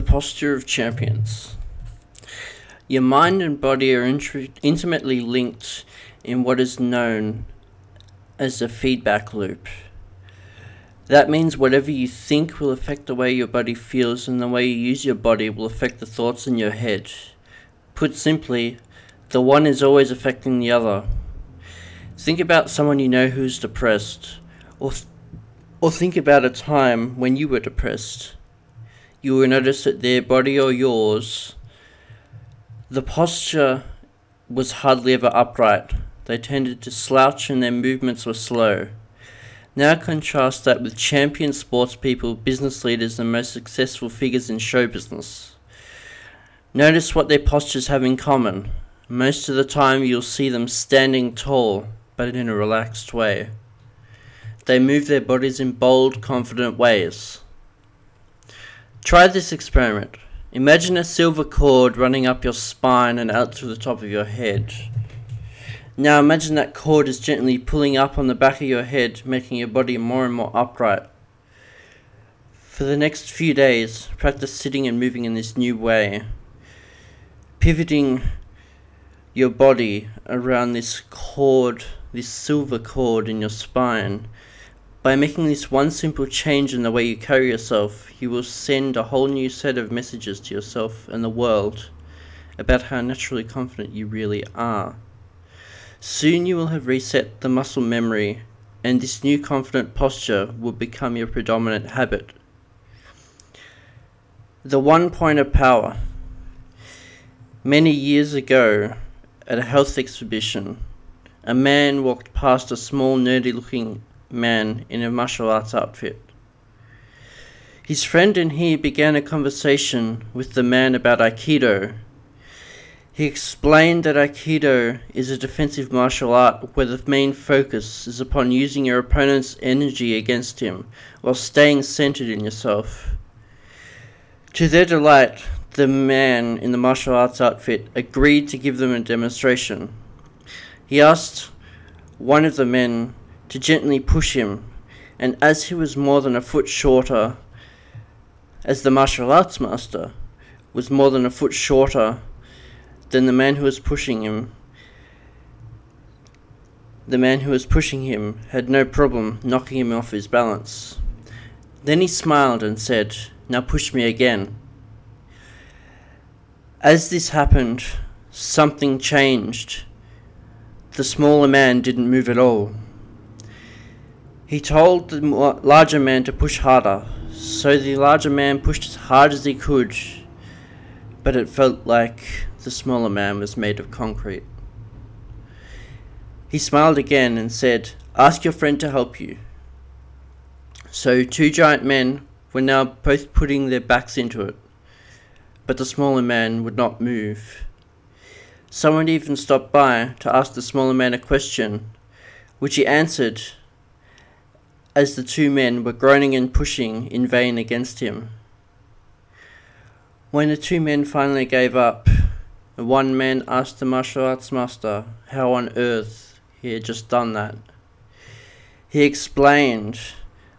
posture of champions. Your mind and body are int- intimately linked in what is known as a feedback loop. That means whatever you think will affect the way your body feels, and the way you use your body will affect the thoughts in your head. Put simply, the one is always affecting the other. Think about someone you know who's depressed, or, th- or think about a time when you were depressed you will notice that their body or yours, the posture was hardly ever upright. They tended to slouch and their movements were slow. Now contrast that with champion sports people, business leaders, and most successful figures in show business. Notice what their postures have in common. Most of the time, you'll see them standing tall, but in a relaxed way. They move their bodies in bold, confident ways. Try this experiment. Imagine a silver cord running up your spine and out to the top of your head. Now imagine that cord is gently pulling up on the back of your head, making your body more and more upright. For the next few days, practice sitting and moving in this new way, pivoting your body around this cord, this silver cord in your spine by making this one simple change in the way you carry yourself, you will send a whole new set of messages to yourself and the world about how naturally confident you really are. Soon you will have reset the muscle memory, and this new confident posture will become your predominant habit. The one point of power. Many years ago, at a health exhibition, a man walked past a small, nerdy looking man in a martial arts outfit. His friend and he began a conversation with the man about Aikido. He explained that Aikido is a defensive martial art where the main focus is upon using your opponent's energy against him while staying centered in yourself. To their delight, the man in the martial arts outfit agreed to give them a demonstration. He asked one of the men to gently push him, and as he was more than a foot shorter, as the martial arts master was more than a foot shorter than the man who was pushing him, the man who was pushing him had no problem knocking him off his balance. Then he smiled and said, Now push me again. As this happened, something changed. The smaller man didn't move at all. He told the uh, larger man to push harder, so the larger man pushed as hard as he could, but it felt like the smaller man was made of concrete. He smiled again and said, Ask your friend to help you. So two giant men were now both putting their backs into it, but the smaller man would not move. Someone even stopped by to ask the smaller man a question, which he answered as the two men were groaning and pushing in vain against him. When the two men finally gave up, the one man asked the martial arts master how on earth he had just done that. He explained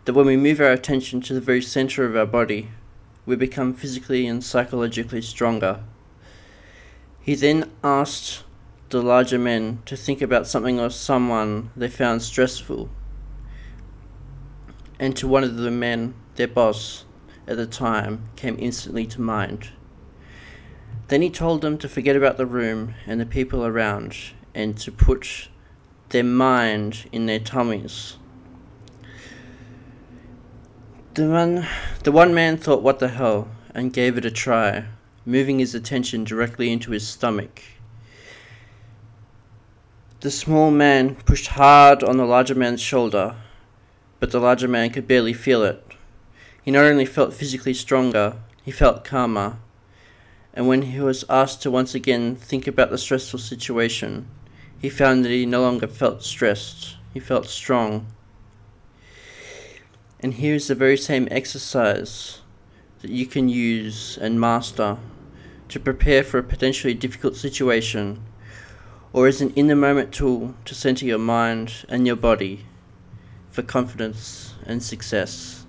that when we move our attention to the very center of our body, we become physically and psychologically stronger. He then asked the larger men to think about something or someone they found stressful and to one of the men, their boss, at the time, came instantly to mind. Then he told them to forget about the room and the people around and to put their mind in their tummies. The one, the one man thought, what the hell, and gave it a try, moving his attention directly into his stomach. The small man pushed hard on the larger man's shoulder but the larger man could barely feel it. He not only felt physically stronger, he felt calmer. And when he was asked to once again think about the stressful situation, he found that he no longer felt stressed, he felt strong. And here is the very same exercise that you can use and master to prepare for a potentially difficult situation, or as an in the moment tool to center your mind and your body for confidence and success.